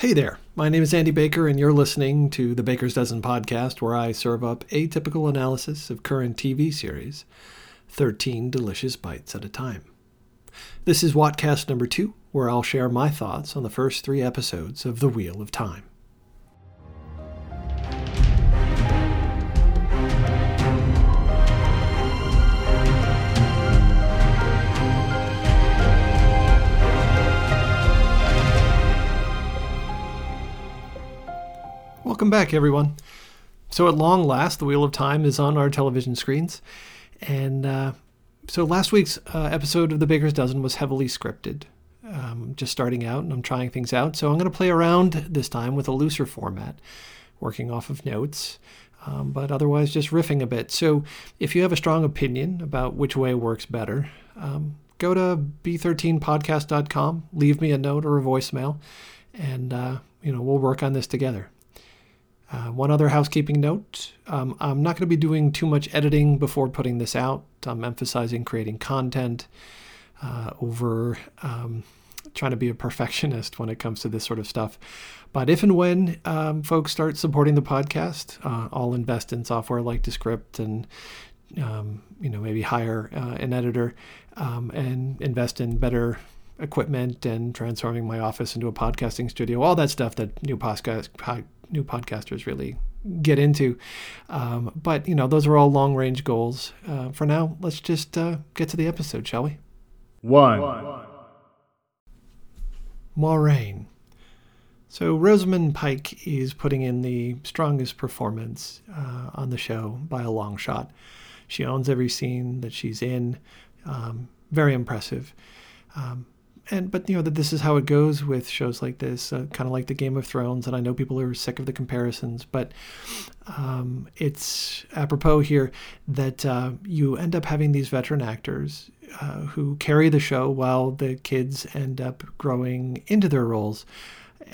Hey there, my name is Andy Baker, and you're listening to the Baker's Dozen podcast, where I serve up atypical analysis of current TV series, 13 delicious bites at a time. This is Wattcast number two, where I'll share my thoughts on the first three episodes of The Wheel of Time. Welcome back, everyone. So, at long last, The Wheel of Time is on our television screens. And uh, so, last week's uh, episode of The Baker's Dozen was heavily scripted, um, just starting out, and I'm trying things out. So, I'm going to play around this time with a looser format, working off of notes, um, but otherwise just riffing a bit. So, if you have a strong opinion about which way works better, um, go to b13podcast.com, leave me a note or a voicemail, and uh, you know we'll work on this together. Uh, one other housekeeping note um, I'm not going to be doing too much editing before putting this out. I'm emphasizing creating content uh, over um, trying to be a perfectionist when it comes to this sort of stuff. But if and when um, folks start supporting the podcast, uh, I'll invest in software like Descript and um, you know maybe hire uh, an editor um, and invest in better equipment and transforming my office into a podcasting studio. All that stuff that new podcast new podcasters really get into. Um, but you know, those are all long range goals. Uh, for now, let's just uh, get to the episode, shall we? One. Moiraine. So Rosamund Pike is putting in the strongest performance uh, on the show by a long shot. She owns every scene that she's in. Um, very impressive. Um, and but you know that this is how it goes with shows like this, uh, kind of like the Game of Thrones. And I know people are sick of the comparisons, but um, it's apropos here that uh, you end up having these veteran actors uh, who carry the show while the kids end up growing into their roles.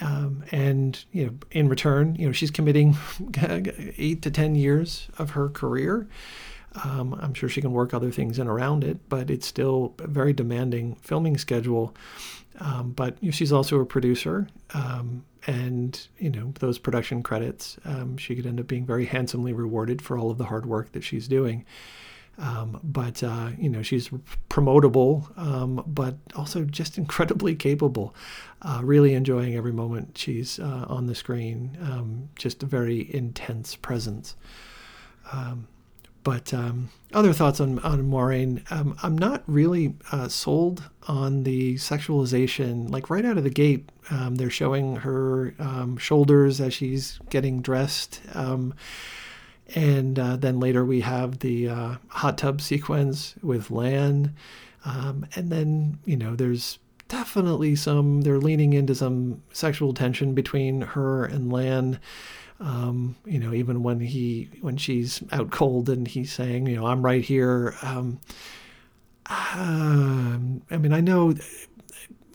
Um, and you know, in return, you know, she's committing eight to ten years of her career um, I'm sure she can work other things in around it, but it's still a very demanding filming schedule. Um, but she's also a producer, um, and you know those production credits, um, she could end up being very handsomely rewarded for all of the hard work that she's doing. Um, but uh, you know she's promotable, um, but also just incredibly capable. Uh, really enjoying every moment she's uh, on the screen. just a very intense presence. Um, but um, other thoughts on, on. Um, I'm not really uh, sold on the sexualization. Like right out of the gate, um, they're showing her um, shoulders as she's getting dressed. Um, and uh, then later we have the uh, hot tub sequence with Lan. Um, and then, you know, there's definitely some, they're leaning into some sexual tension between her and Lan. Um, you know, even when he when she's out cold and he's saying, you know, I'm right here. Um, uh, I mean, I know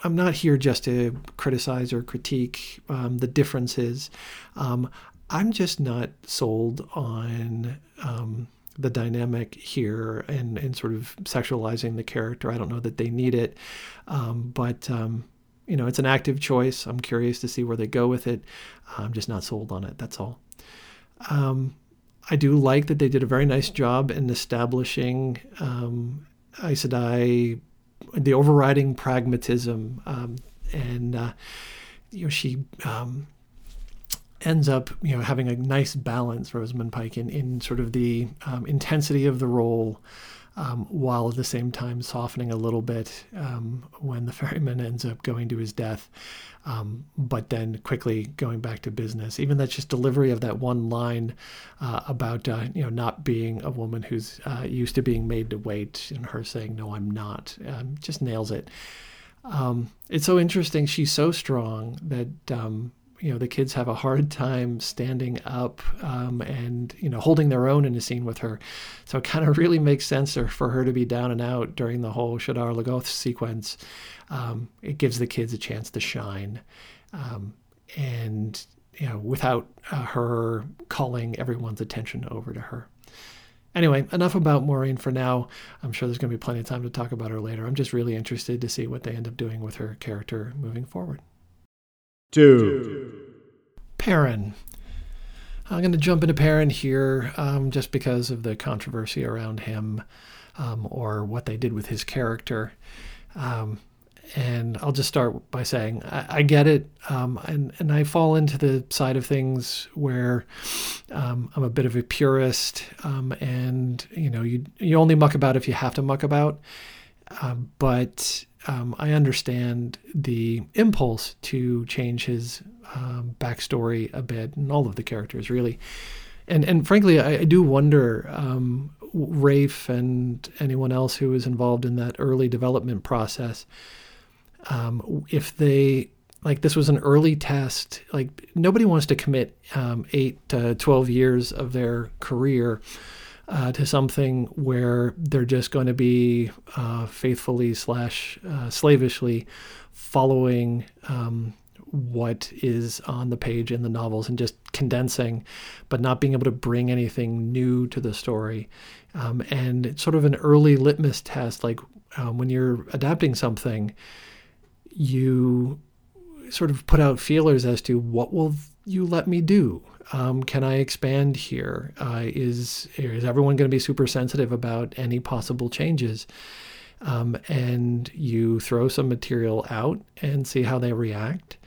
I'm not here just to criticize or critique um, the differences. Um, I'm just not sold on um, the dynamic here and, and sort of sexualizing the character. I don't know that they need it, um, but um, you know, it's an active choice. I'm curious to see where they go with it. I'm just not sold on it. That's all. Um, I do like that they did a very nice job in establishing um, Aes Sedai, the overriding pragmatism, um, and uh, you know she um, ends up you know having a nice balance, Rosamund Pike, in in sort of the um, intensity of the role um, while at the same time softening a little bit um, when the ferryman ends up going to his death, um, but then quickly going back to business. Even that just delivery of that one line uh, about uh, you know not being a woman who's uh, used to being made to wait, and her saying no, I'm not, um, just nails it. Um, it's so interesting. She's so strong that um, you know the kids have a hard time standing up um, and you know holding their own in a scene with her so it kind of really makes sense for her to be down and out during the whole Shadar Logoth sequence um, it gives the kids a chance to shine um, and you know without uh, her calling everyone's attention over to her Anyway, enough about Moiraine for now. I'm sure there's going to be plenty of time to talk about her later. I'm just really interested to see what they end up doing with her character moving forward. Two. Perrin. I'm going to jump into Perrin here um, just because of the controversy around him um, or what they did with his character. Um, and I'll just start by saying I, I get it, um, and and I fall into the side of things where um, I'm a bit of a purist, um, and you know you you only muck about if you have to muck about, uh, but um, I understand the impulse to change his um, backstory a bit, and all of the characters really, and and frankly I, I do wonder. Um, Rafe and anyone else who was involved in that early development process um, if they like this was an early test like nobody wants to commit um, 8 to 12 years of their career uh, to something where they're just going to be uh, faithfully slash uh, slavishly following um, what is on the page in the novels and just condensing, but not being able to bring anything new to the story. Um, and it's sort of an early litmus test, like um, when you're adapting something, you sort of put out feelers as to what will you let me do? Um, can I expand here? Uh, is is everyone going to be super sensitive about any possible changes? Um, and you throw some material out and see how they react.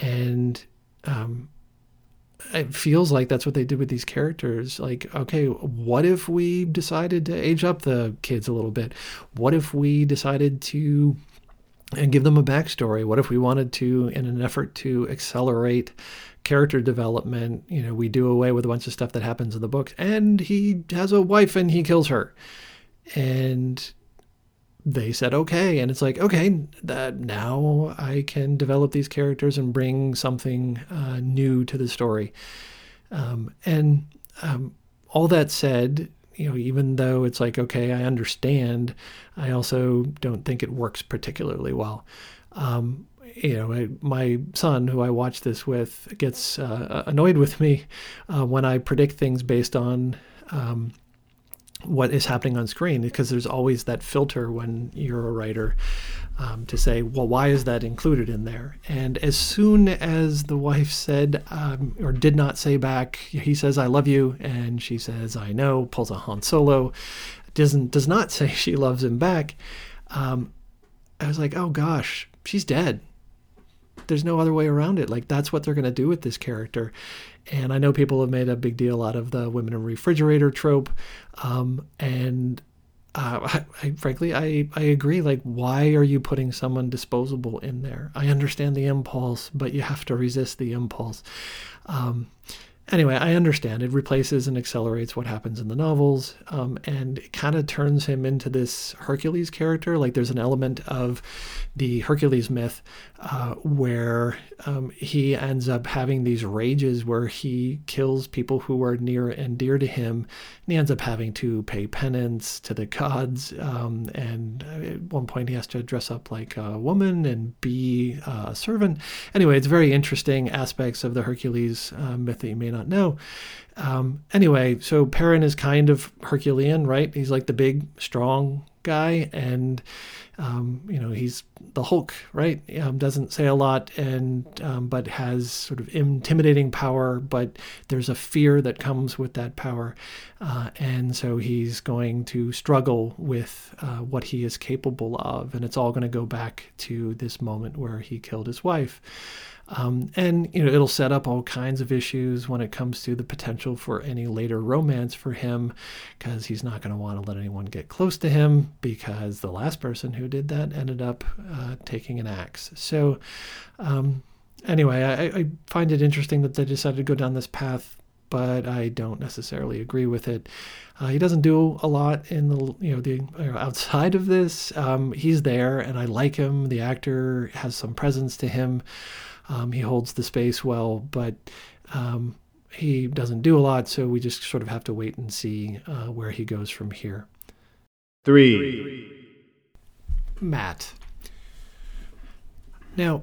And um, it feels like that's what they did with these characters. Like, okay, what if we decided to age up the kids a little bit? What if we decided to and give them a backstory. What if we wanted to, in an effort to accelerate character development, you know, we do away with a bunch of stuff that happens in the books, and he has a wife and he kills her, and they said okay, and it's like okay, that now I can develop these characters and bring something uh, new to the story, um, and um, all that said, you know, even though it's like, okay, I understand, I also don't think it works particularly well. Um, you know, I, my son, who I watch this with, gets uh, annoyed with me uh, when I predict things based on um, what is happening on screen because there's always that filter when you're a writer um, to say, well, why is that included in there? And as soon as the wife said um, or did not say back, he says, I love you. And she says, I know, pulls a Han Solo, doesn't, does not say she loves him back. Um, I was like, oh gosh, she's dead. There's no other way around it. Like, that's what they're going to do with this character. And I know people have made a big deal out of the women in refrigerator trope. Um, and uh, I, I, frankly, I, I agree. Like, why are you putting someone disposable in there? I understand the impulse, but you have to resist the impulse. Um, anyway, I understand. It replaces and accelerates what happens in the novels, um, and it kind of turns him into this Hercules character. Like there's an element of the Hercules myth uh, where um, he ends up having these rages where he kills people who are near and dear to him, and he ends up having to pay penance to the gods. Um, and at one point, he has to dress up like a woman and be a servant. Anyway, it's very interesting aspects of the Hercules uh, myth that you may not not know. Um, anyway, so Perrin is kind of Herculean, right? He's like the big, strong guy, and um, you know he's the Hulk, right? Um, doesn't say a lot, and um, but has sort of intimidating power. But there's a fear that comes with that power, uh, and so he's going to struggle with uh, what he is capable of, and it's all going to go back to this moment where he killed his wife. Um, and you know it'll set up all kinds of issues when it comes to the potential for any later romance for him because he's not going to want to let anyone get close to him because the last person who did that ended up uh, taking an axe so um, anyway I, I, find it interesting that they decided to go down this path but I don't necessarily agree with it. Uh, he doesn't do a lot in the you know the outside of this. Um, he's there, and I like him. The actor has some presence to him. Um, he holds the space well, but um, he doesn't do a lot, so we just sort of have to wait and see uh, where he goes from here. Three. Mat. Now,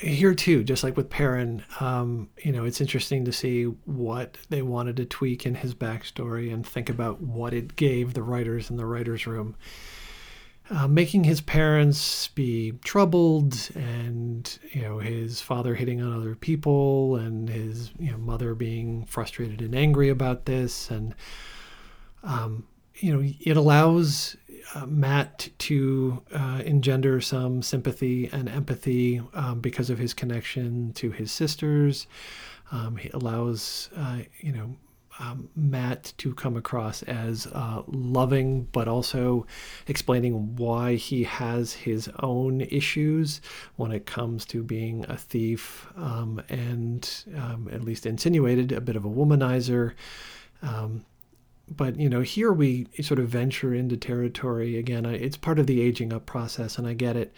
here too, just like with Perrin, um, you know, it's interesting to see what they wanted to tweak in his backstory and think about what it gave the writers in the writers' room. Uh, making his parents be troubled and you know his father hitting on other people and his you know mother being frustrated and angry about this and um, you know it allows uh, Mat to uh, engender some sympathy and empathy um, because of his connection to his sisters. Um, he allows uh, you know um, Mat to come across as uh, loving, but also explaining why he has his own issues when it comes to being a thief um, and um, at least insinuated a bit of a womanizer. Um, but you know, here we sort of venture into territory again. It's part of the aging up process, and I get it.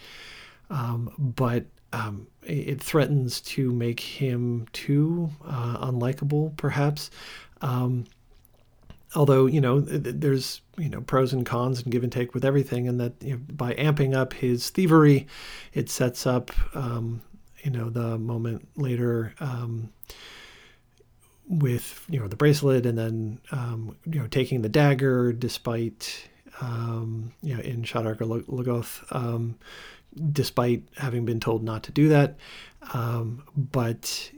Um, but um, it threatens to make him too uh, unlikable, perhaps. Um, although you know there's you know pros and cons and give and take with everything, and that you know, by amping up his thievery, it sets up um, you know the moment later um, with you know the bracelet, and then um, you know taking the dagger despite um, you know in Shadar Logoth, um, despite having been told not to do that, um, but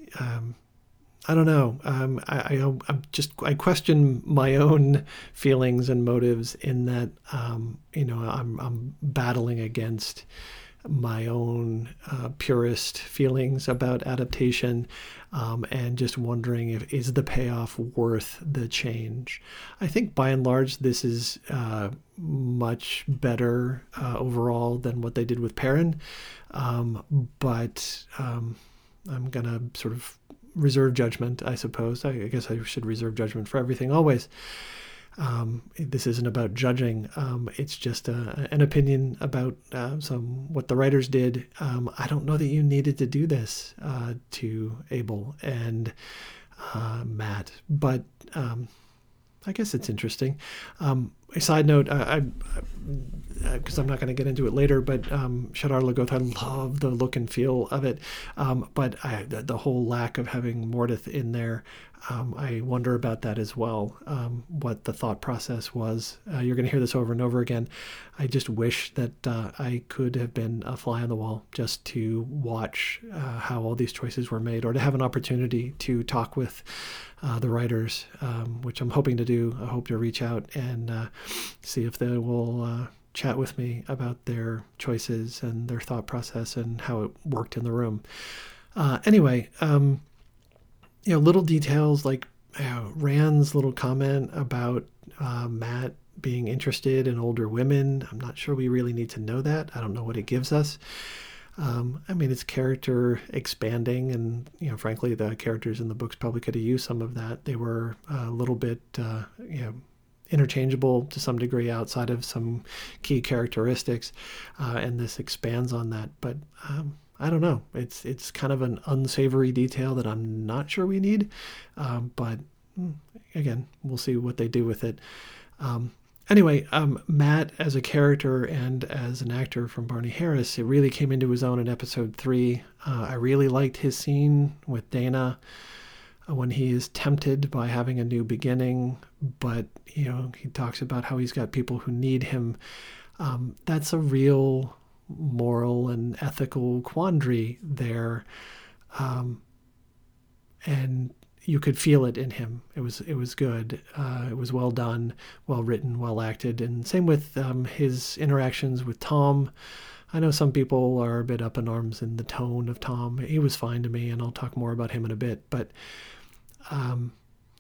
I don't know. Um, I, I am just I question my own feelings and motives in that um, you know I'm I'm battling against my own uh, purist feelings about adaptation um, and just wondering if is the payoff worth the change i think by and large this is uh, much better uh, overall than what they did with perrin um, but um, i'm gonna sort of reserve judgment, I suppose. I, I, guess I should reserve judgment for everything always. Um, this isn't about judging. Um, it's just a, an opinion about uh, some what the writers did. Um, I don't know that you needed to do this uh, to Abel and uh, Mat, but um, I guess it's interesting. Um, a side note, I because I'm not going to get into it later, but um, Shadar Logoth, I love the look and feel of it, um, but I, the, the, whole lack of having Mordeth in there, um, I wonder about that as well. Um, what the thought process was. Uh, you're going to hear this over and over again. I just wish that uh, I could have been a fly on the wall just to watch uh, how all these choices were made, or to have an opportunity to talk with uh, the writers, um, which I'm hoping to do. I hope to reach out and uh, see if they will uh, chat with me about their choices and their thought process and how it worked in the room. Anyway, um, you know, little details like know, Rand's little comment about uh, Mat being interested in older women. I'm not sure we really need to know that. I don't know what it gives us. Um, I mean, it's character expanding, and you know, frankly, the characters in the books probably could have used some of that. They were a little bit, uh, you know, interchangeable to some degree outside of some key characteristics, uh, and this expands on that. But um, I don't know. It's it's kind of an unsavory detail that I'm not sure we need, um, but hmm, again, we'll see what they do with it. Um, anyway, um, Mat as a character and as an actor from Barney Harris, it really came into his own in episode three. Uh, I really liked his scene with Dana uh, when he is tempted by having a new beginning, but you know he talks about how he's got people who need him. Um, that's a real moral and ethical quandary there, um, and you could feel it in him. It was it was good. Uh, it was well done, well written, well acted, and same with um, his interactions with Tom. I know some people are a bit up in arms in the tone of Tom. He was fine to me, and I'll talk more about him in a bit. But um,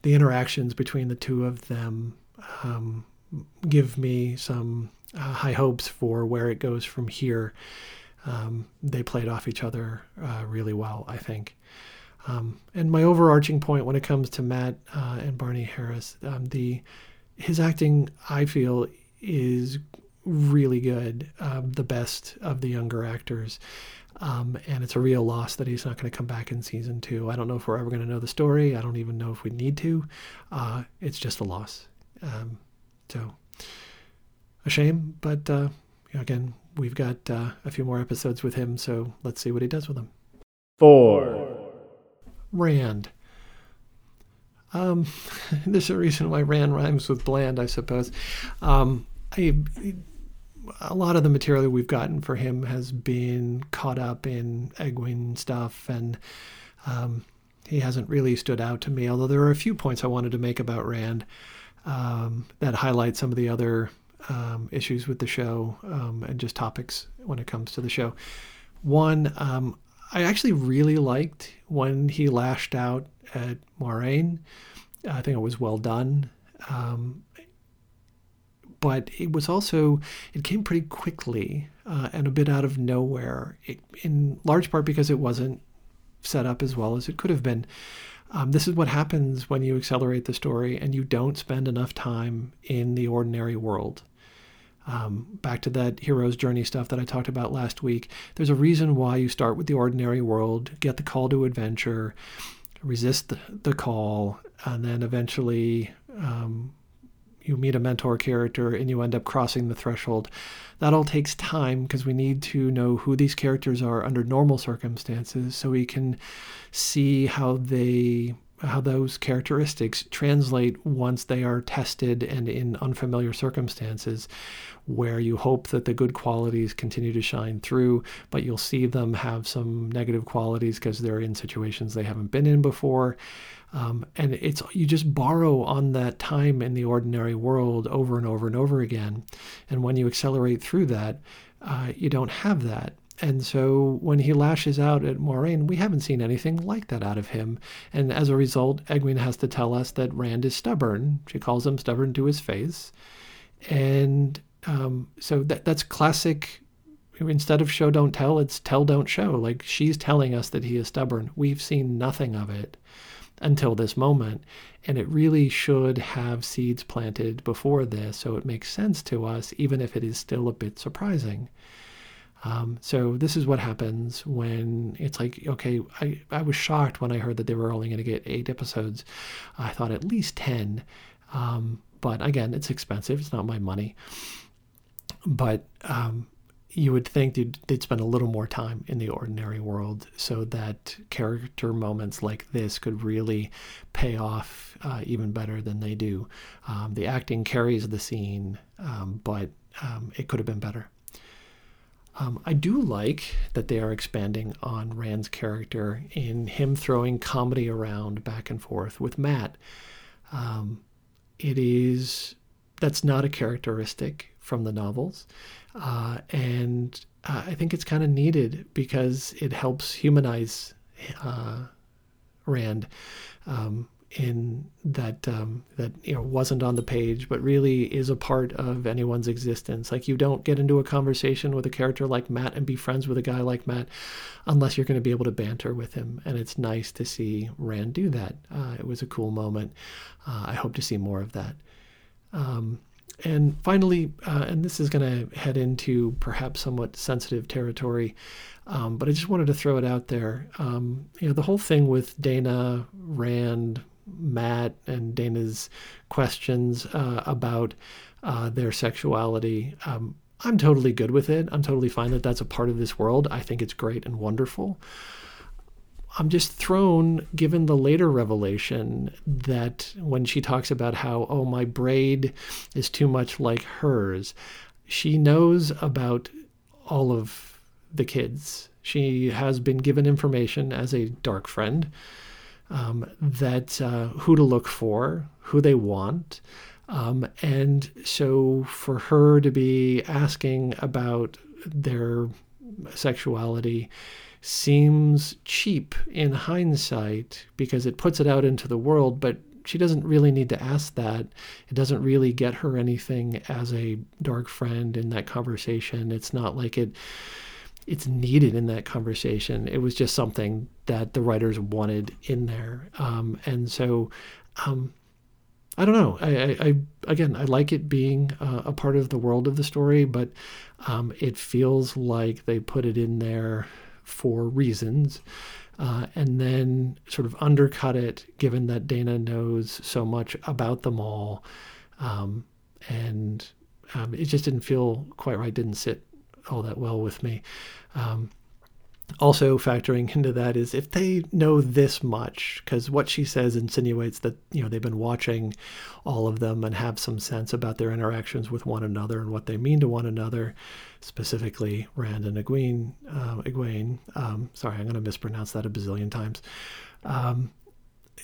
the interactions between the two of them um, give me some uh, high hopes for where it goes from here. Um, they played off each other uh, really well, I think. Um, and my overarching point when it comes to Mat uh, and Barney Harris, um, the his acting I feel is really good, um, the best of the younger actors. Um, and it's a real loss that he's not going to come back in season two. I don't know if we're ever going to know the story. I don't even know if we need to. Uh, it's just a loss. Um, so, a shame, but uh, again, we've got uh, a few more episodes with him, so let's see what he does with them. Four. Rand. Um, there's a reason why Rand rhymes with bland, I suppose. Um, I, a lot of the material we've gotten for him has been caught up in Egwene stuff, and um, he hasn't really stood out to me. Although there are a few points I wanted to make about Rand um, that highlight some of the other um, issues with the show um, and just topics when it comes to the show. One, um, I actually really liked when he lashed out at Moiraine. I think it was well done. Um, but it was also, it came pretty quickly uh, and a bit out of nowhere, it, in large part because it wasn't set up as well as it could have been. Um, this is what happens when you accelerate the story and you don't spend enough time in the ordinary world. Um, back to that hero's journey stuff that I talked about last week. There's a reason why you start with the ordinary world, get the call to adventure, resist the, the call, and then eventually um, you meet a mentor character and you end up crossing the threshold. That all takes time because we need to know who these characters are under normal circumstances so we can see how they how those characteristics translate once they are tested and in unfamiliar circumstances where you hope that the good qualities continue to shine through, but you'll see them have some negative qualities because they're in situations they haven't been in before. Um, and it's you just borrow on that time in the ordinary world over and over and over again. And when you accelerate through that, uh, you don't have that. And so when he lashes out at Moiraine, we haven't seen anything like that out of him. And as a result, Egwene has to tell us that Rand is stubborn. She calls him stubborn to his face. And um, so that that's classic. Instead of show don't tell, it's tell don't show. Like she's telling us that he is stubborn. We've seen nothing of it until this moment, and it really should have seeds planted before this, so it makes sense to us, even if it is still a bit surprising. Um, so this is what happens when it's like, okay, I, I was shocked when I heard that they were only going to get eight episodes. I thought at least 10. Um, but again, it's expensive. It's not my money but um, you would think they'd, they'd, spend a little more time in the ordinary world so that character moments like this could really pay off uh, even better than they do. Um, the acting carries the scene, um, but um, it could have been better. Um, I do like that they are expanding on Rand's character in him throwing comedy around back and forth with Mat. Um, it is that's not a characteristic from the novels. Uh, and uh, I think it's kind of needed because it helps humanize uh, Rand um, in that um, that you know wasn't on the page, but really is a part of anyone's existence. Like you don't get into a conversation with a character like Mat and be friends with a guy like Mat unless you're going to be able to banter with him. And it's nice to see Rand do that. Uh, it was a cool moment. Uh, I hope to see more of that. Um, and finally, uh, and this is going to head into perhaps somewhat sensitive territory, um, but I just wanted to throw it out there. Um, you know, the whole thing with Dana, Rand, Mat, and Dana's questions uh, about uh, their sexuality. Um, I'm totally good with it. I'm totally fine that that's a part of this world. I think it's great and wonderful. I'm just thrown, given the later revelation that when she talks about how, oh, my braid is too much like hers, she knows about all of the kids. She has been given information as a dark friend um, that uh, who to look for, who they want. Um, and so for her to be asking about their sexuality, seems cheap in hindsight because it puts it out into the world, but she doesn't really need to ask that. It doesn't really get her anything as a dark friend in that conversation. It's not like it it's needed in that conversation. It was just something that the writers wanted in there. Um, and so um, I don't know. I, I, I, again, I like it being a part of the world of the story, but um, it feels like they put it in there for reasons, uh, and then sort of undercut it, given that Dana knows so much about them all, um, and um, it just didn't feel quite right. Didn't sit all that well with me. Um, also factoring into that is if they know this much because what she says insinuates that you know they've been watching all of them and have some sense about their interactions with one another and what they mean to one another specifically rand and egwene uh, egwene um, sorry i'm going to mispronounce that a bazillion times. Um,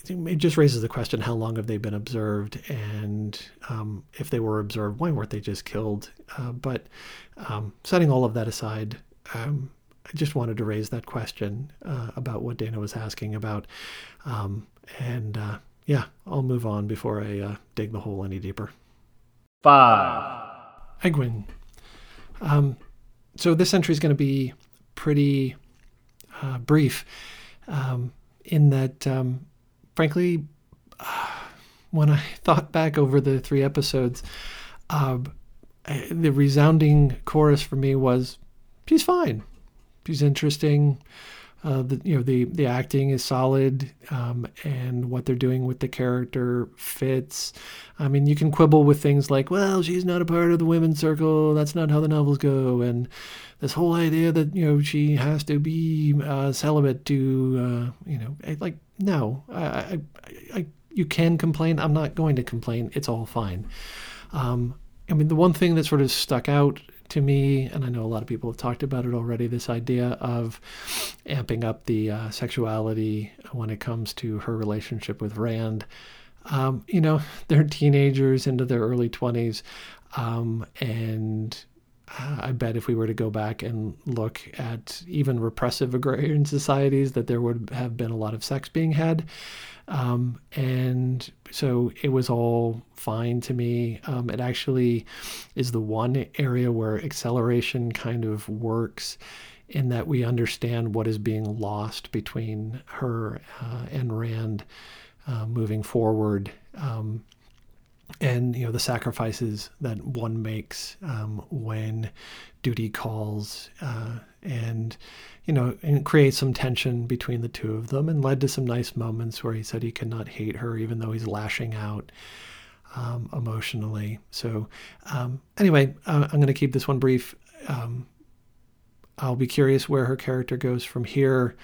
it just raises the question how long have they been observed and um, if they were observed why weren't they just killed? Uh, but um, setting all of that aside um, I just wanted to raise that question uh, about what Dana was asking about. Um, and uh, yeah, I'll move on before I uh, dig the hole any deeper. Five. Egwene. Um, so this entry is going to be pretty uh, brief um, in that, um, frankly, when I thought back over the three episodes, uh, the resounding chorus for me was, she's fine he's interesting. Uh, the you know the the acting is solid, um, and what they're doing with the character fits. I mean, you can quibble with things like, well, she's not a part of the women's circle. That's not how the novels go, and this whole idea that you know she has to be uh, celibate to uh, you know like no, I, I, I, you can complain. I'm not going to complain. It's all fine. Um, I mean, the one thing that sort of stuck out to me, and I know a lot of people have talked about it already, this idea of amping up the uh, sexuality when it comes to her relationship with Rand. Um, you know, they're teenagers into their early 20s, um, and I bet if we were to go back and look at even repressive agrarian societies, that there would have been a lot of sex being had. Um, and so it was all fine to me. Um, it actually is the one area where acceleration kind of works in that we understand what is being lost between her uh, and Rand uh, moving forward. Um, and you know the sacrifices that one makes um, when duty calls uh, and you know and create some tension between the two of them and led to some nice moments where he said he cannot hate her even though he's lashing out um, emotionally. So um, anyway uh, i'm going to keep this one brief. Um, i'll be curious where her character goes from here.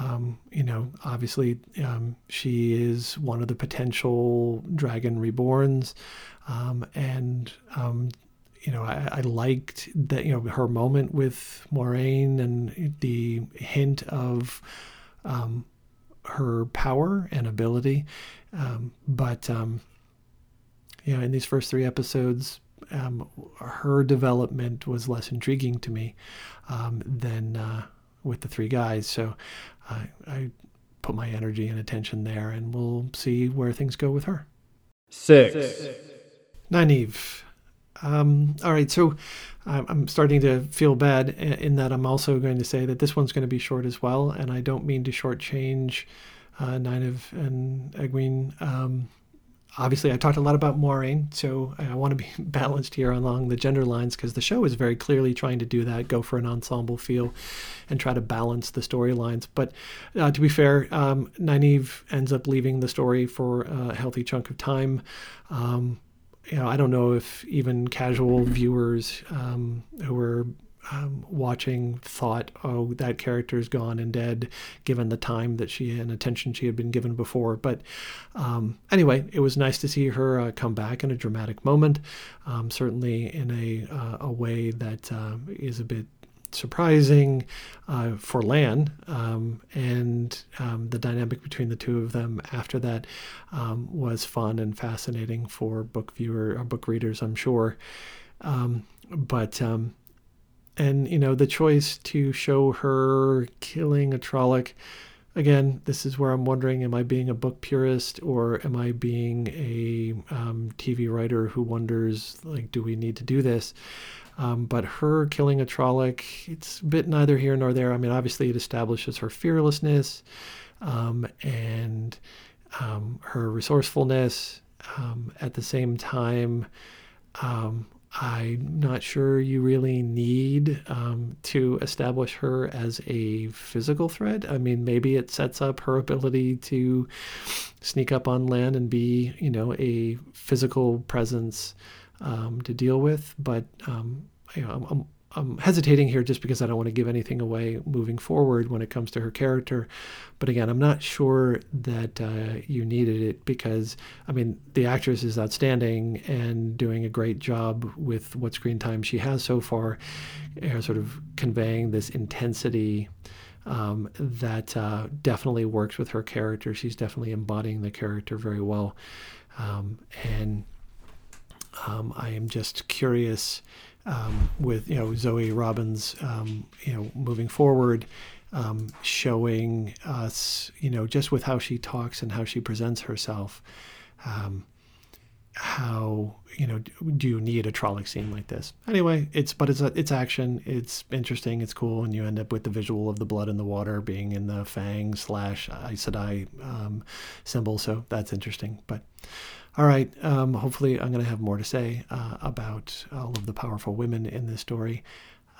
Um, you know, obviously, um, she is one of the potential dragon reborns, um, and you know, I, I, liked that you know her moment with Moiraine and the hint of um, her power and ability, um, but you know, in these first three episodes, her development was less intriguing to me than. Uh, with the three guys. So I, I put my energy and attention there, and we'll see where things go with her. Six. Nynaeve. Um, all right, so I'm starting to feel bad in that I'm also going to say that this one's going to be short as well, and I don't mean to shortchange uh, Nynaeve and Egwene. Um, obviously I talked a lot about Moiraine, so I want to be balanced here along the gender lines because the show is very clearly trying to do that, go for an ensemble feel, and try to balance the storylines. But uh, to be fair, um, Nynaeve ends up leaving the story for a healthy chunk of time. Um, you know, I don't know if even casual viewers um, who were um, watching thought, oh, that character is gone and dead, given the time that she and attention she had been given before. But um, anyway, it was nice to see her uh, come back in a dramatic moment, um, certainly in a, uh, a way that uh, is a bit surprising uh, for Lan, um, and um, the dynamic between the two of them after that um, was fun and fascinating for book viewer or book readers, I'm sure. Um, but um, and you know the choice to show her killing a Trolloc again this is where i'm wondering am i being a book purist or am i being a um, tv writer who wonders like do we need to do this um, but her killing a Trolloc it's a bit neither here nor there i mean obviously it establishes her fearlessness um, and um, her resourcefulness um, at the same time um, I'm not sure you really need um, to establish her as a physical threat. I mean, maybe it sets up her ability to sneak up on Lan and be, you know, a physical presence um, to deal with. But um, you know, I'm, I'm hesitating here just because I don't want to give anything away moving forward when it comes to her character. But again, I'm not sure that uh, you needed it because, I mean, the actress is outstanding and doing a great job with what screen time she has so far, uh, sort of conveying this intensity. Um, that uh, definitely works with her character. She's definitely embodying the character very well. Um, and um, I am just curious um, with you know Zoe Robins, um, you know, moving forward, um, showing us, you know, just with how she talks and how she presents herself, um, how you know do you need a Trolloc scene like this? Anyway, it's but it's it's action, it's interesting, it's cool, and you end up with the visual of the blood in the water being in the Fang slash Aes Sedai um, symbol, so that's interesting, but. All right. Um, hopefully, I'm going to have more to say uh, about all of the powerful women in this story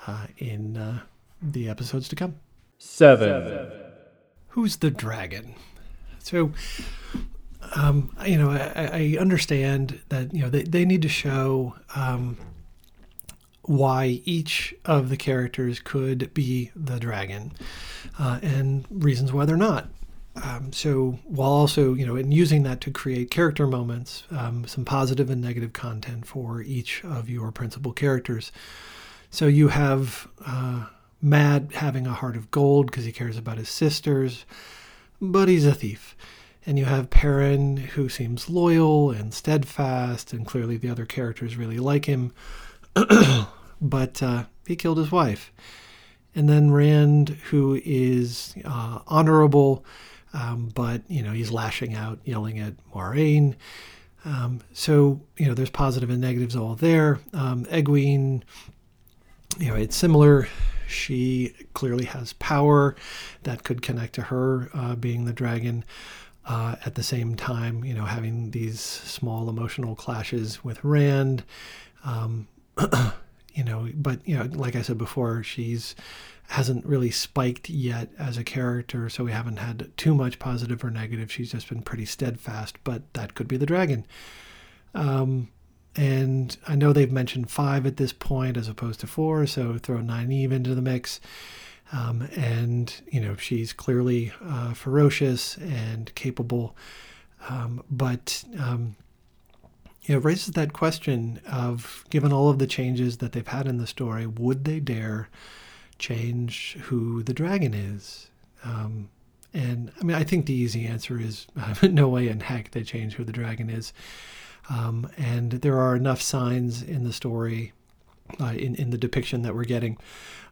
uh, in uh, the episodes to come. Seven. Who's the dragon? So, um, you know, I, I, understand that you know they, they need to show um, why each of the characters could be the dragon, uh, and reasons why they're not. Um, so while also, you know, in using that to create character moments, um, some positive and negative content for each of your principal characters. So you have uh, Mat having a heart of gold because he cares about his sisters, but he's a thief. And you have Perrin who seems loyal and steadfast, and clearly the other characters really like him, but uh, he killed his wife. And then Rand, who is uh, honorable um, but you know he's lashing out, yelling at Moiraine. Um, so you know there's positive and negatives all there. Um, Egwene, you know it's similar. She clearly has power that could connect to her uh, being the dragon. Uh, at the same time, you know, having these small emotional clashes with Rand, um, you know, but you know, like I said before, she's hasn't really spiked yet as a character, so we haven't had too much positive or negative. She's just been pretty steadfast, but that could be the dragon. Um, and I know they've mentioned five at this point as opposed to four, so throw Nynaeve into the mix. Um, and, you know, she's clearly uh, ferocious and capable. Um, but, um, you know, raises that question of given all of the changes that they've had in the story, would they dare change who the dragon is? Um, and I mean, I think the easy answer is no way in heck they change who the dragon is. Um, and there are enough signs in the story, uh, in, in the depiction that we're getting,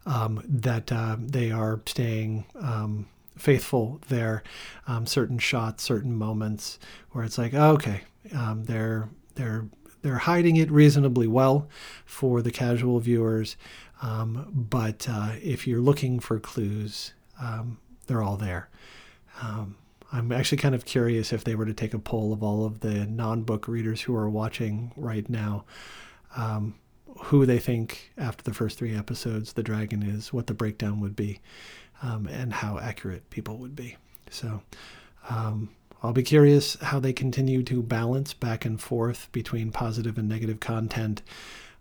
um, that uh, they are staying um, faithful there. Um, certain shots, certain moments where it's like, okay, um, they're they're they're hiding it reasonably well for the casual viewers. Um, but uh, if you're looking for clues, um, they're all there. I'm actually kind of curious if they were to take a poll of all of the non book readers who are watching right now, um, who they think after the first three episodes the dragon is, what the breakdown would be, um, and how accurate people would be. So um, I'll be curious how they continue to balance back and forth between positive and negative content.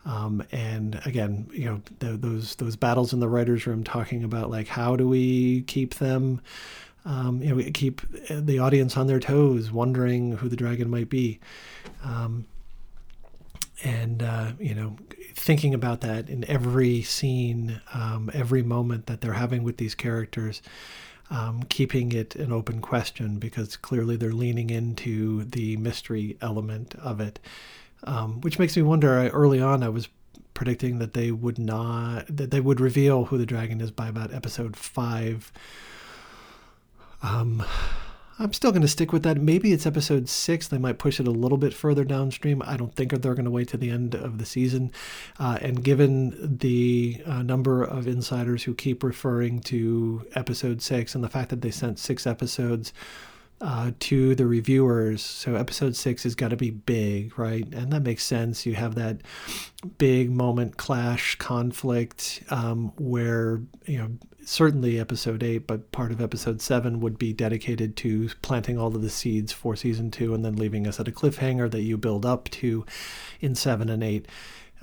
Um, and again, you know, those those battles in the writers' room talking about like how do we keep them, um, you know, keep the audience on their toes, wondering who the dragon might be, um, and uh, you know, thinking about that in every scene, um, every moment that they're having with these characters. Um, keeping it an open question because clearly they're leaning into the mystery element of it um, which makes me wonder. I, early on, I was predicting that they would not that they would reveal who the dragon is by about episode five. Um, I'm still going to stick with that. Maybe it's episode six. They might push it a little bit further downstream. I don't think they're going to wait to the end of the season. Uh, and given the uh, number of insiders who keep referring to episode six and the fact that they sent six episodes uh, to the reviewers. So episode six has got to be big, right? And that makes sense. You have that big moment clash conflict um, where, you know, certainly episode eight, but part of episode seven would be dedicated to planting all of the seeds for season two and then leaving us at a cliffhanger that you build up to in seven and eight.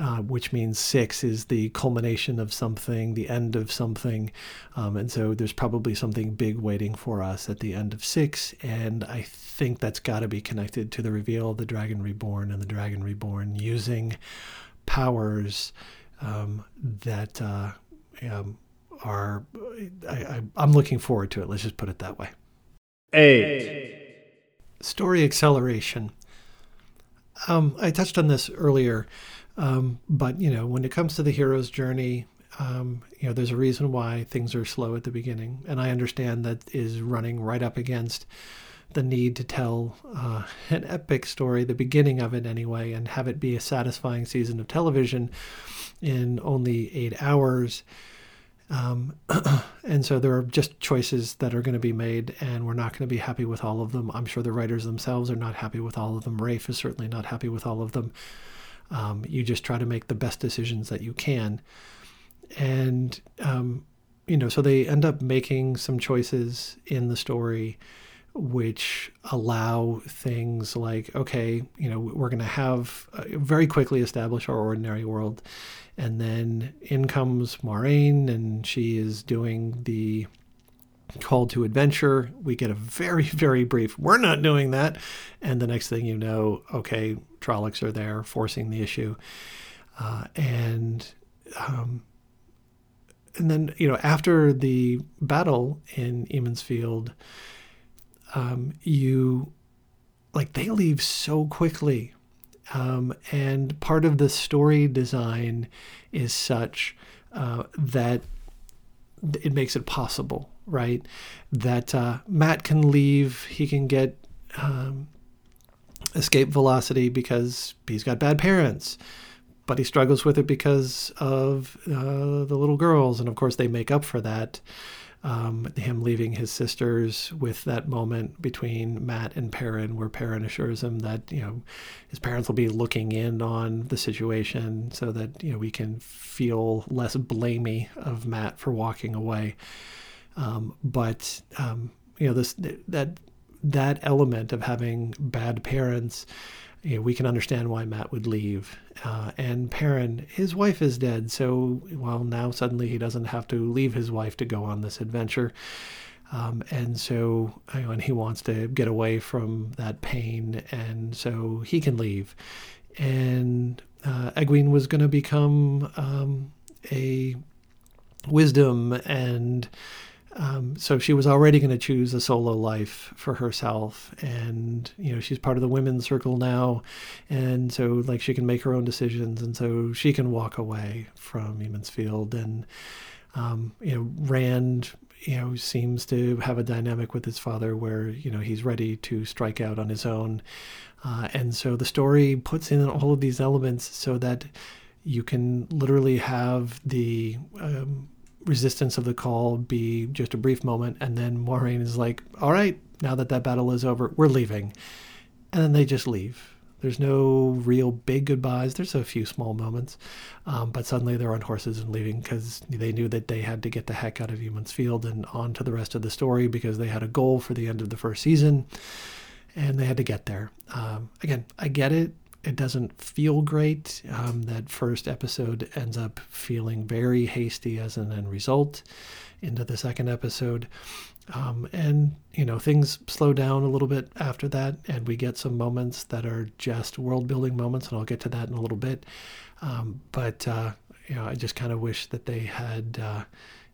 uh, which means six is the culmination of something, the end of something. Um, and so there's probably something big waiting for us at the end of six. And I think that's got to be connected to the reveal of the Dragon Reborn and the Dragon Reborn using powers um, that uh, um, are. I, am looking forward to it. Let's just put it that way. Eight. Story acceleration. Um, I touched on this earlier. Um, but you know, when it comes to the hero's journey, um, you know, there's a reason why things are slow at the beginning, and I understand that is running right up against the need to tell uh, an epic story, the beginning of it anyway, and have it be a satisfying season of television in only eight hours. Um, and so there are just choices that are going to be made, and we're not going to be happy with all of them. I'm sure the writers themselves are not happy with all of them. Rafe is certainly not happy with all of them. Um, you just try to make the best decisions that you can. And, um, you know, so they end up making some choices in the story which allow things like, okay, you know, we're going to have uh, very quickly establish our ordinary world. And then in comes Moiraine, and she is doing the call to adventure. We get a very, very brief, we're not doing that. And the next thing you know, okay, Trollocs are there forcing the issue. Uh, and um, and then, you know, after the battle in Emond's Field, um, you like they leave so quickly. Um, and part of the story design is such uh, that it makes it possible right? That uh, Mat can leave, he can get um, escape velocity because he's got bad parents, but he struggles with it because of uh, the little girls, and of course they make up for that. Um, him leaving his sisters with that moment between Mat and Perrin, where Perrin assures him that you know his parents will be looking in on the situation, so that you know we can feel less blamey of Mat for walking away. Um, but um, you know this that that element of having bad parents, you know, we can understand why Mat would leave. Uh, and Perrin, his wife is dead, so well now suddenly he doesn't have to leave his wife to go on this adventure. Um, and so, you know, and he wants to get away from that pain, and so he can leave. And uh, Egwene was going to become um, a wisdom and um, so she was already going to choose a solo life for herself, and you know she's part of the women's circle now, and so like she can make her own decisions, and so she can walk away from Emond's Field, and um, you know Rand you know seems to have a dynamic with his father where you know he's ready to strike out on his own, uh, and so the story puts in all of these elements so that you can literally have the um, resistance of the call be just a brief moment, and then Moiraine is like, "All right, now that that battle is over, we're leaving," and then they just leave. There's no real big goodbyes. There's a few small moments, um, but suddenly they're on horses and leaving because they knew that they had to get the heck out of Emond's Field and on to the rest of the story because they had a goal for the end of the first season, and they had to get there. Um, again, I get it it doesn't feel great. Um, that first episode ends up feeling very hasty as an end result into the second episode. Um, and, you know, things slow down a little bit after that, and we get some moments that are just world building moments, and I'll get to that in a little bit. Um, but, uh, you know, I just kind of wish that they had. Uh,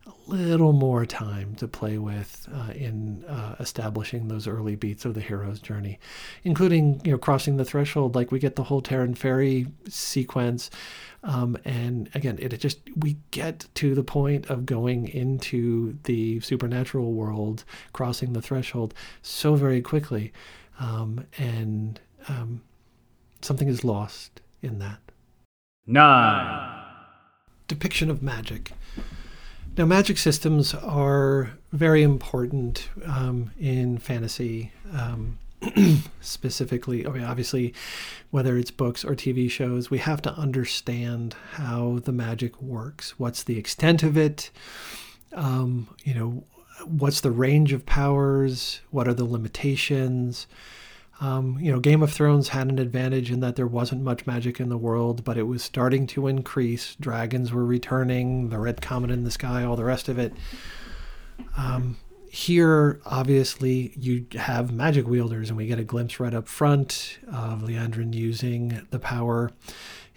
a little more time to play with uh, in uh, establishing those early beats of the hero's journey, including you know crossing the threshold. Like we get the whole Taren Ferry sequence, um, and again, it just we get to the point of going into the supernatural world, crossing the threshold so very quickly, um, and um, something is lost in that. Nine. Depiction of magic. Now, magic systems are very important um, in fantasy, um, specifically. I mean, obviously, whether it's books or TV shows, we have to understand how the magic works. What's the extent of it? Um, you know, what's the range of powers? What are the limitations? Um, you know, Game of Thrones had an advantage in that there wasn't much magic in the world, but it was starting to increase. Dragons were returning, the red comet in the sky, all the rest of it. Um, here, obviously, you have magic wielders, and we get a glimpse right up front of Liandrin using the power.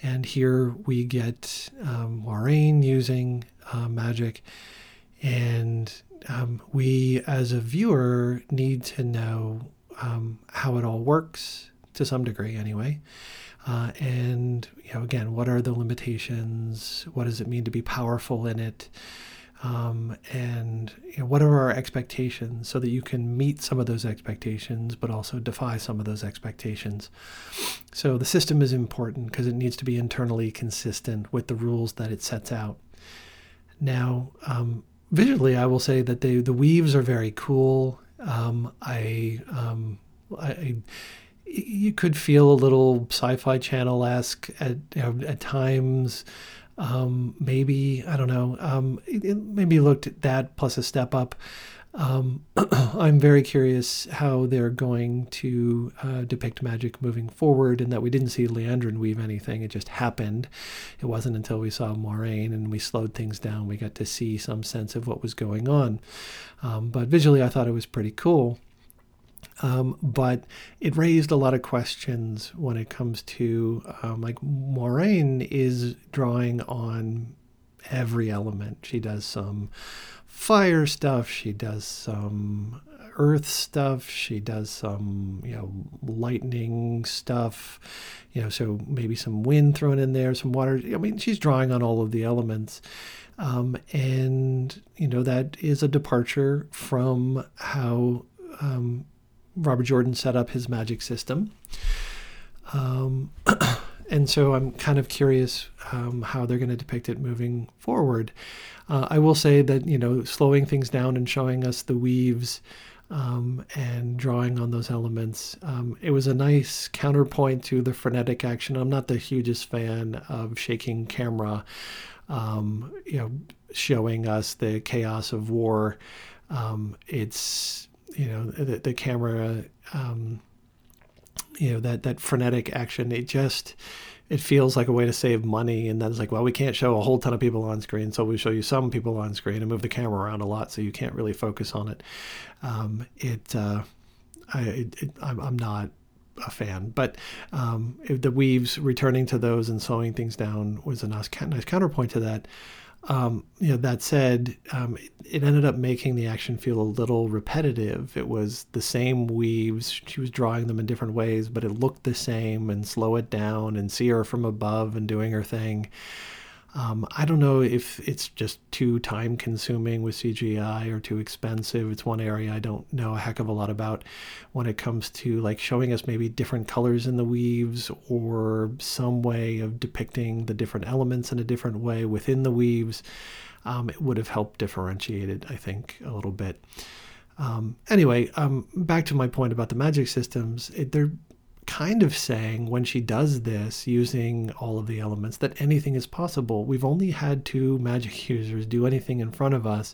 And here we get um, using uh, magic. And um, we, as a viewer, need to know um, how it all works to some degree, anyway. Uh, and you know, again, what are the limitations? What does it mean to be powerful in it? Um, and you know, what are our expectations so that you can meet some of those expectations but also defy some of those expectations so the system is important because it needs to be internally consistent with the rules that it sets out now um, visually i will say that they, the weaves are very cool um, I, um, I, you could feel a little sci-fi channel esque at at times. Um, maybe I don't know. Um, it, it maybe looked at that plus a step up. Um, I'm very curious how they're going to uh, depict magic moving forward, and that we didn't see Liandrin weave anything. It just happened. It wasn't until we saw Moiraine and we slowed things down, we got to see some sense of what was going on. Um, but visually, I thought it was pretty cool. Um, but it raised a lot of questions when it comes to um, like Moiraine is drawing on every element. She does some fire stuff, she does some earth stuff, she does some you know lightning stuff, you know, so maybe some wind thrown in there, some water. I mean, she's drawing on all of the elements. Um, and you know that is a departure from how um, Robert Jordan set up his magic system. Um, and so I'm kind of curious um, how they're going to depict it moving forward. Uh, I will say that you know slowing things down and showing us the weaves um, and drawing on those elements. Um, it was a nice counterpoint to the frenetic action. I'm not the hugest fan of shaking camera, um, you know, showing us the chaos of war. Um, it's you know the, the camera um, you know that that frenetic action it just it feels like a way to save money and then it's like well we can't show a whole ton of people on screen so we show you some people on screen and move the camera around a lot so you can't really focus on it um, it, uh, I, it, I'm, I'm not a fan. But um, the weaves returning to those and slowing things down was a nice, nice counterpoint to that. Um, you know, that said, um, it, ended up making the action feel a little repetitive. It was the same weaves. She was drawing them in different ways, but it looked the same and slow it down and see her from above and doing her thing. Um, I don't know if it's just too time consuming with CGI or too expensive. It's one area I don't know a heck of a lot about when it comes to like showing us maybe different colors in the weaves or some way of depicting the different elements in a different way within the weaves. Um, it would have helped differentiate it, I think, a little bit. Um, anyway, um, back to my point about the magic systems. It, they're kind of saying when she does this using all of the elements that anything is possible. We've only had two magic users do anything in front of us.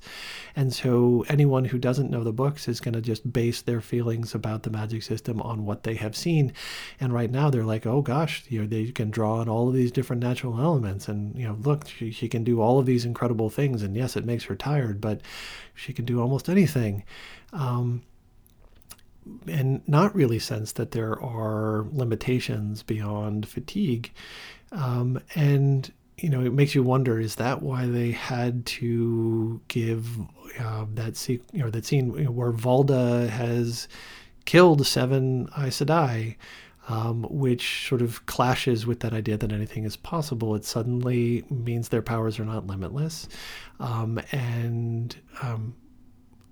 And so anyone who doesn't know the books is going to just base their feelings about the magic system on what they have seen. And right now they're like, oh gosh, you know, they can draw on all of these different natural elements. And, you know, look, she, she can do all of these incredible things. And yes, it makes her tired, but she can do almost anything. Um, and not really sense that there are limitations beyond fatigue. Um, and you know, it makes you wonder: is that why they had to give uh, that scene, you know, that scene where Valda has killed seven Aes Sedai, um, which sort of clashes with that idea that anything is possible. It suddenly means their powers are not limitless, um, and um,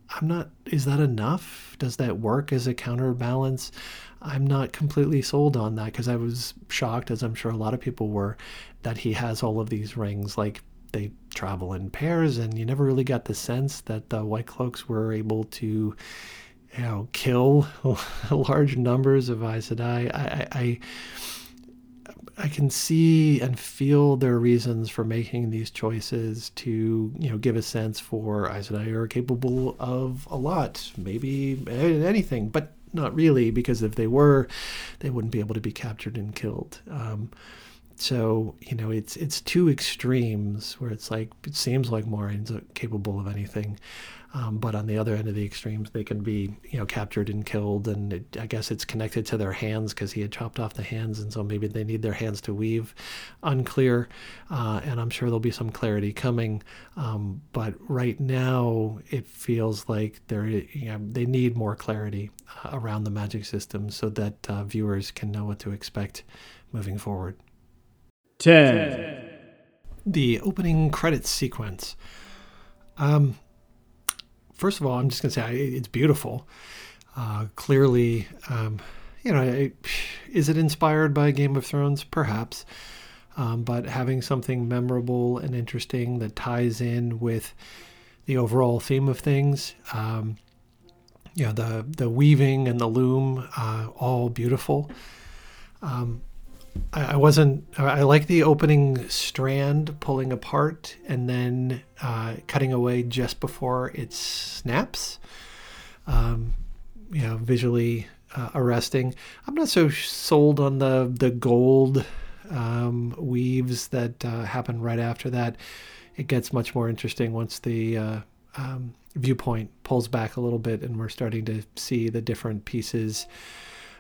I'm not, is that enough? Does that work as a counterbalance? I'm not completely sold on that because I was shocked, as I'm sure a lot of people were, that he has all of these rings. Like they travel in pairs, and you never really got the sense that the White Cloaks were able to, you know, kill large numbers of Aes Sedai. I, I, I I can see and feel their reasons for making these choices to, you know, give a sense for Sedai are capable of a lot, maybe anything, but not really, because if they were, they wouldn't be able to be captured and killed. Um, so you know, it's it's two extremes where it's like it seems like Moiraine's capable of anything, um, but on the other end of the extremes, they can be you know captured and killed, and it, I guess it's connected to their hands because he had chopped off the hands, and so maybe they need their hands to weave. Unclear, uh, and I'm sure there'll be some clarity coming. Um, but right now, it feels like they're you know, they need more clarity uh, around the magic system so that uh, viewers can know what to expect moving forward. 10. The opening credits sequence. Um, first of all, I'm just going to say it's beautiful. Uh, clearly, um, you know, is it inspired by Game of Thrones? Perhaps. Um, but having something memorable and interesting that ties in with the overall theme of things, um, you know, the, the weaving and the loom, uh, all beautiful. Um, I wasn't. I like the opening strand pulling apart and then uh, cutting away just before it snaps. Um, you know, visually uh, arresting. I'm not so sold on the the gold um, weaves that uh, happen right after that. It gets much more interesting once the uh, um, viewpoint pulls back a little bit and we're starting to see the different pieces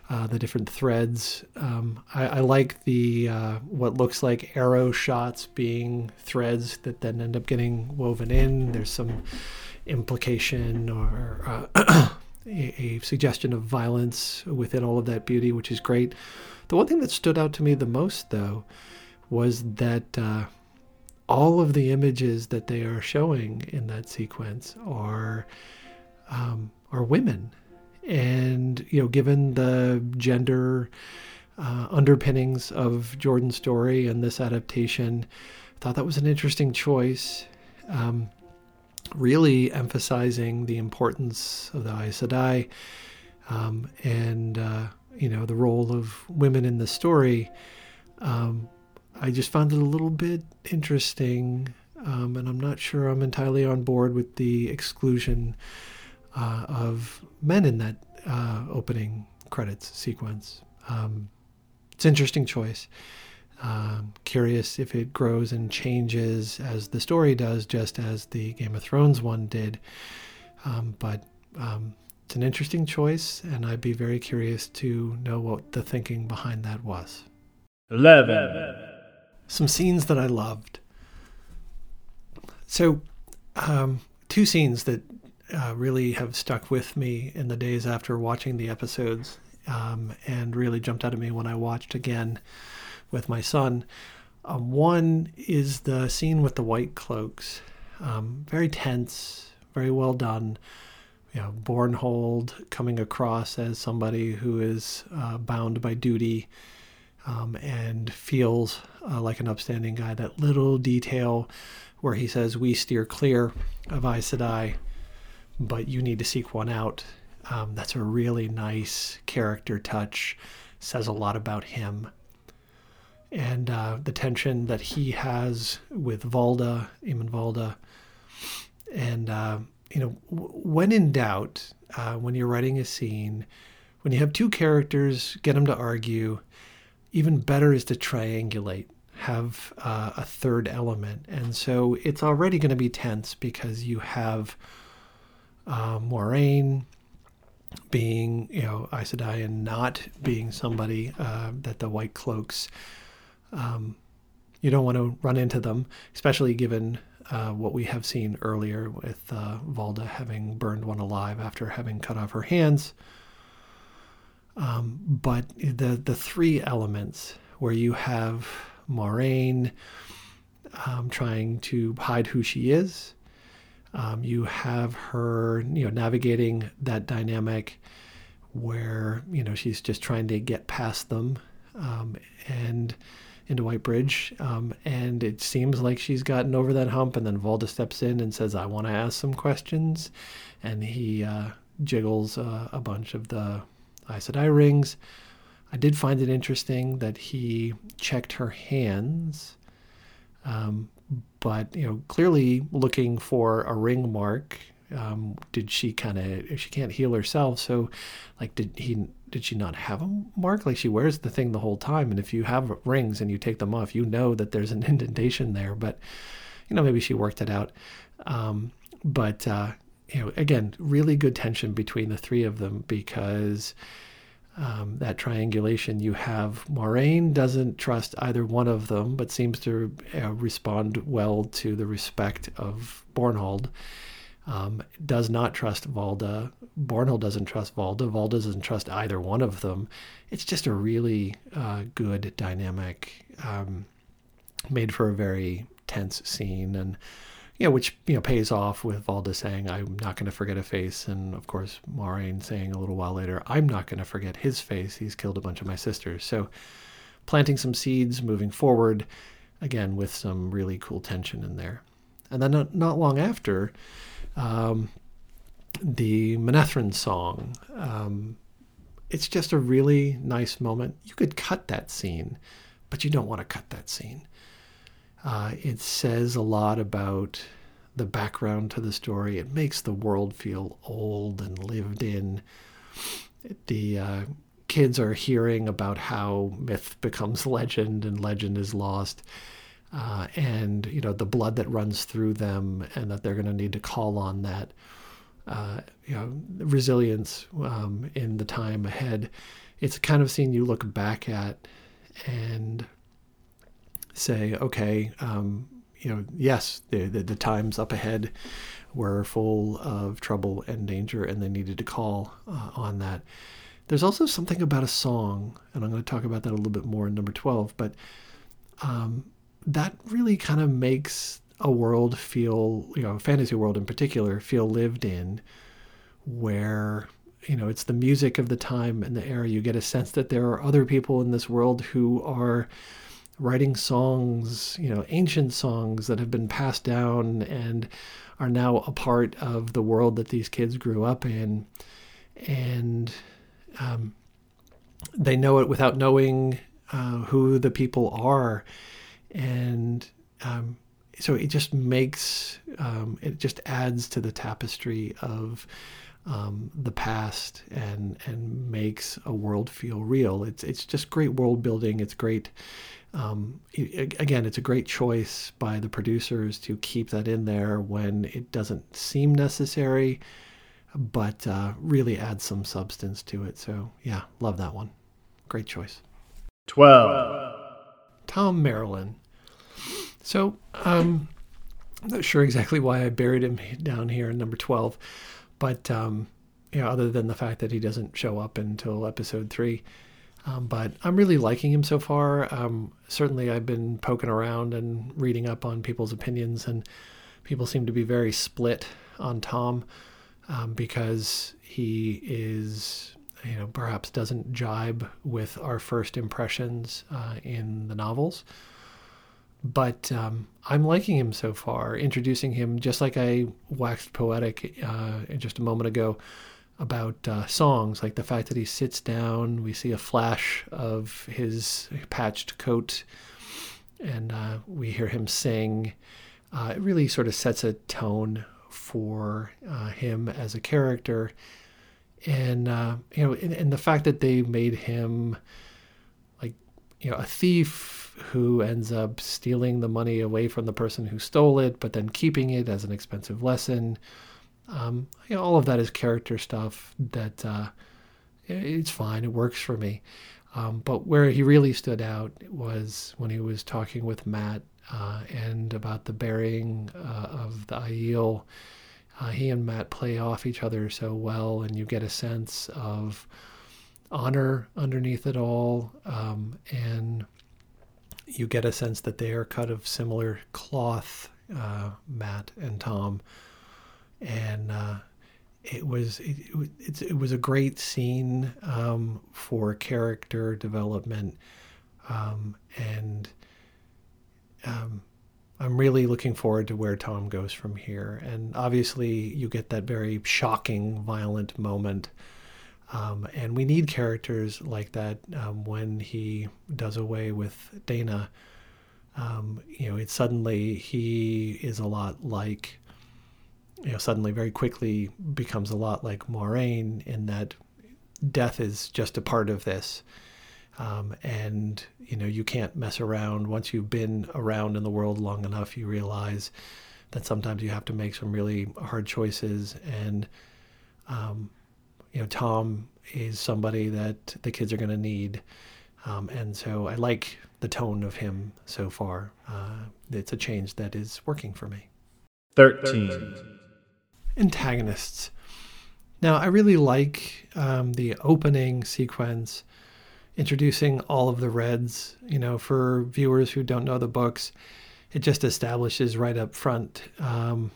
uh, the different threads. Um, I, I, like the uh, what looks like arrow shots being threads that then end up getting woven in. There's some implication or uh, a, a, suggestion of violence within all of that beauty, which is great. The one thing that stood out to me the most, though, was that uh, all of the images that they are showing in that sequence are um, are women and you know, given the gender uh, underpinnings of Jordan's story and this adaptation, I thought that was an interesting choice. Um, really emphasizing the importance of the Aes Sedai um, and uh, you know the role of women in the story. Um, I just found it a little bit interesting, um, and I'm not sure I'm entirely on board with the exclusion uh, of men in that uh, opening credits sequence. Um, it's an interesting choice. Um, curious if it grows and changes as the story does, just as the Game of Thrones one did. Um, but um, it's an interesting choice, and I'd be very curious to know what the thinking behind that was. 11. Some scenes that I loved. So, um, two scenes that uh, really have stuck with me in the days after watching the episodes um, and really jumped out at me when I watched again with my son. Uh, one is the scene with the white cloaks. Um, very tense, very well done. You know, Bornhald coming across as somebody who is uh, bound by duty um, and feels uh, like an upstanding guy. That little detail where he says, We steer clear of Aes Sedai but you need to seek one out. Um, that's a really nice character touch. Says a lot about him. And uh, the tension that he has with Valda, Eamon Valda. And, uh, you know, when in doubt, uh, when you're writing a scene, when you have two characters, get them to argue. Even better is to triangulate, have uh, a third element. And so it's already going to be tense because you have uh, Moiraine being, you know, Aes Sedai and not being somebody uh, that the White Cloaks, um, you don't want to run into them, especially given uh, what we have seen earlier with uh, Valda having burned one alive after having cut off her hands. Um, but the the three elements where you have Moiraine um, trying to hide who she is, um, you have her, you know, navigating that dynamic where you know she's just trying to get past them um, and into Whitebridge, um, and it seems like she's gotten over that hump. And then Valda steps in and says, "I want to ask some questions," and he uh, jiggles uh, a bunch of the Aes Sedai rings. I did find it interesting that he checked her hands. Um, but you know, clearly looking for a ring mark Um, did she kind of she can't heal herself? So, like, did he did she not have a mark? Like she wears the thing the whole time, and if you have rings and you take them off, you know that there's an indentation there. But you know, maybe she worked it out. Um, but uh, you know, again, really good tension between the three of them because um, that triangulation. You have Moiraine doesn't trust either one of them, but seems to uh, respond well to the respect of Bornhald. Um, does not trust Valda. Bornhald doesn't trust Valda. Valda doesn't trust either one of them. It's just a really uh, good dynamic, um, made for a very tense scene, and you know, which you know pays off with Valda saying, "I'm not going to forget a face," and of course Moiraine saying a little while later, "I'm not going to forget his face. He's killed a bunch of my sisters." So, planting some seeds, moving forward, again with some really cool tension in there, and then not, not long after um, the Manetheren song. Um, it's just a really nice moment. You could cut that scene, but you don't want to cut that scene. Uh, it says a lot about the background to the story. It makes the world feel old and lived in. The uh, kids are hearing about how myth becomes legend and legend is lost uh, and you know the blood that runs through them, and that they're going to need to call on that uh, you know resilience um, in the time ahead. It's kind of scene you look back at and say, okay, um, you know, yes, the, the, the times up ahead were full of trouble and danger, and they needed to call uh, on that. There's also something about a song, and I'm going to talk about that a little bit more in number 12, but um, that really kind of makes a world feel, you know, a fantasy world in particular, feel lived in, where, you know, it's the music of the time and the era. You get a sense that there are other people in this world who are writing songs, you know, ancient songs that have been passed down and are now a part of the world that these kids grew up in. And um, they know it without knowing uh, who the people are and um, so it just makes um, it just adds to the tapestry of um, the past and and makes a world feel real. It's it's just great world building. It's great. Um, it, again, it's a great choice by the producers to keep that in there when it doesn't seem necessary, but uh, really adds some substance to it. So yeah, love that one. Great choice. Twelve. Thom Merrilin. So, um, I'm not sure exactly why I buried him down here in number 12, but, um, you know, other than the fact that he doesn't show up until episode three. Um, but I'm really liking him so far. Um, certainly, I've been poking around and reading up on people's opinions, and people seem to be very split on Thom um, because he is, you know, perhaps doesn't jibe with our first impressions uh, in the novels but um, I'm liking him so far. Introducing him just like I waxed poetic uh, just a moment ago about uh, songs, like the fact that he sits down, we see a flash of his patched coat, and uh, we hear him sing. Uh, it really sort of sets a tone for uh, him as a character, and uh, you know, and, and the fact that they made him like you know a thief who ends up stealing the money away from the person who stole it, but then keeping it as an expensive lesson. Um, you know, all of that is character stuff that uh, it's fine. It works for me. Um, but where he really stood out was when he was talking with Mat uh, and about the burying uh, of the Aiel. Uh, he and Mat play off each other so well, and you get a sense of honor underneath it all, um, and you get a sense that they are cut of similar cloth, uh, Mat and Thom, and uh, it was it, it, it, was a great scene um, for character development, um, and um, I'm really looking forward to where Thom goes from here. And obviously, you get that very shocking, violent moment um, and we need characters like that um, when he does away with Dana. Um, you know, it's suddenly he is a lot like you know, suddenly very quickly becomes a lot like Moiraine in that death is just a part of this. Um, and you know you can't mess around. Once you've been around in the world long enough you realize that sometimes you have to make some really hard choices. And um, you know Thom is somebody that the kids are going to need. Um, and so i like the tone of him so far. Uh, it's a change that is working for me. 13. Antagonists. Now, I really like um, the opening sequence introducing all of the reds. You know, for viewers who don't know the books, it just establishes right up front um,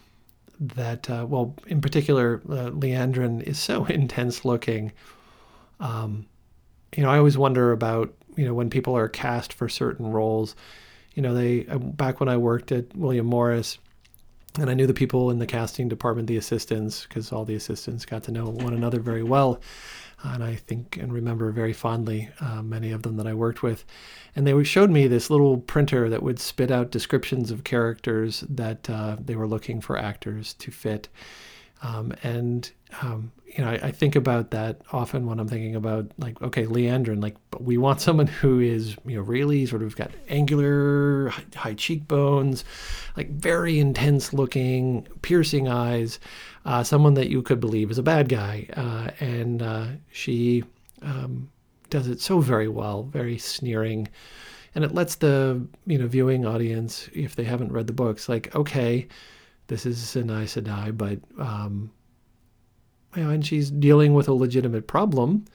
that, uh, well, in particular, uh, Liandrin is so intense looking. Um, you know, I always wonder about, you know, when people are cast for certain roles. You know, they, uh, back when I worked at William Morris, and I knew the people in the casting department, the assistants, because all the assistants got to know one another very well. And I think and remember very fondly uh, many of them that I worked with. And they showed me this little printer that would spit out descriptions of characters that uh, they were looking for actors to fit. Um, and um, you know, I, I, think about that often when I'm thinking about like, okay, Liandrin, like we want someone who is you know really sort of got angular, high, high cheekbones, like very intense looking, piercing eyes, uh, someone that you could believe is a bad guy, uh, and uh, she um, does it so very well, very sneering. And it lets the you know viewing audience, if they haven't read the books, like okay, this is an Aes Sedai, but um, you know, and she's dealing with a legitimate problem.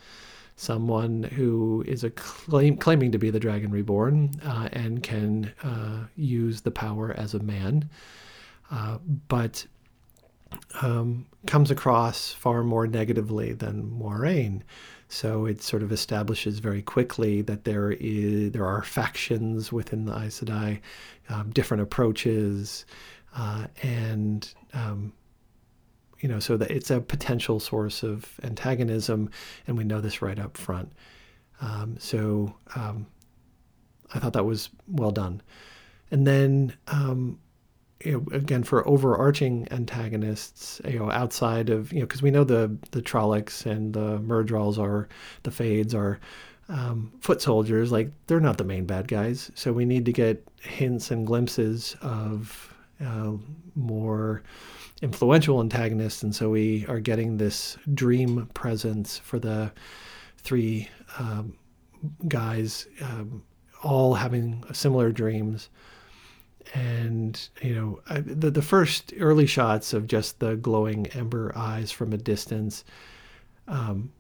Someone who is a claim, claiming to be the Dragon Reborn uh, and can uh, use the power as a man, uh, but um, comes across far more negatively than Moiraine. So it sort of establishes very quickly that there is there are factions within the Aes Sedai, um, different approaches, uh, and um, you know, so that it's a potential source of antagonism, and we know this right up front. Um, so um, I thought that was well done. And then, um, you know, again, for overarching antagonists, you know, outside of, you know, because we know the the Trollocs and the Myrddraals are, the Fades are um, foot soldiers, like they're not the main bad guys. So we need to get hints and glimpses of uh, more influential antagonists, and so we are getting this dream presence for the three um, guys, um, all having similar dreams. And you know, I, the the first early shots of just the glowing ember eyes from a distance, um,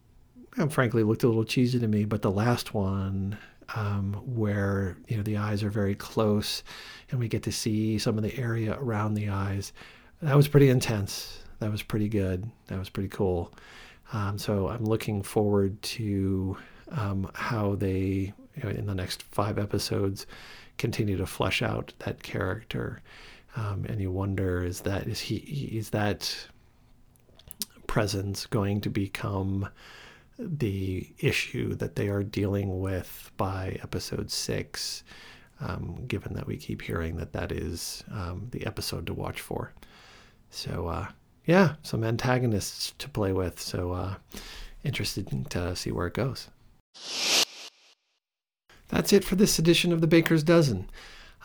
frankly, looked a little cheesy to me. But the last one, um, where you know the eyes are very close, and we get to see some of the area around the eyes that was pretty intense. That was pretty good. That was pretty cool. Um, so I'm looking forward to um, how they, you know, in the next five episodes, continue to flesh out that character. Um, and you wonder is that is he is that presence going to become the issue that they are dealing with by episode six? Um, given that we keep hearing that that is um, the episode to watch for. So uh, yeah, some antagonists to play with. So uh, interested to see where it goes. That's it for this edition of the Baker's Dozen.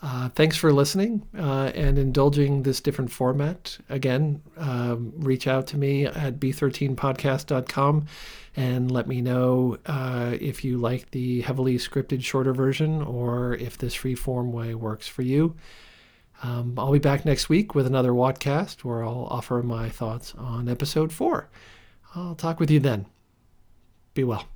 Uh, thanks for listening uh, and indulging this different format. Again, um, reach out to me at b13podcast.com and let me know uh, if you like the heavily scripted shorter version or if this free form way works for you. Um, I'll be back next week with another Wattcast where I'll offer my thoughts on episode four. I'll talk with you then. Be well.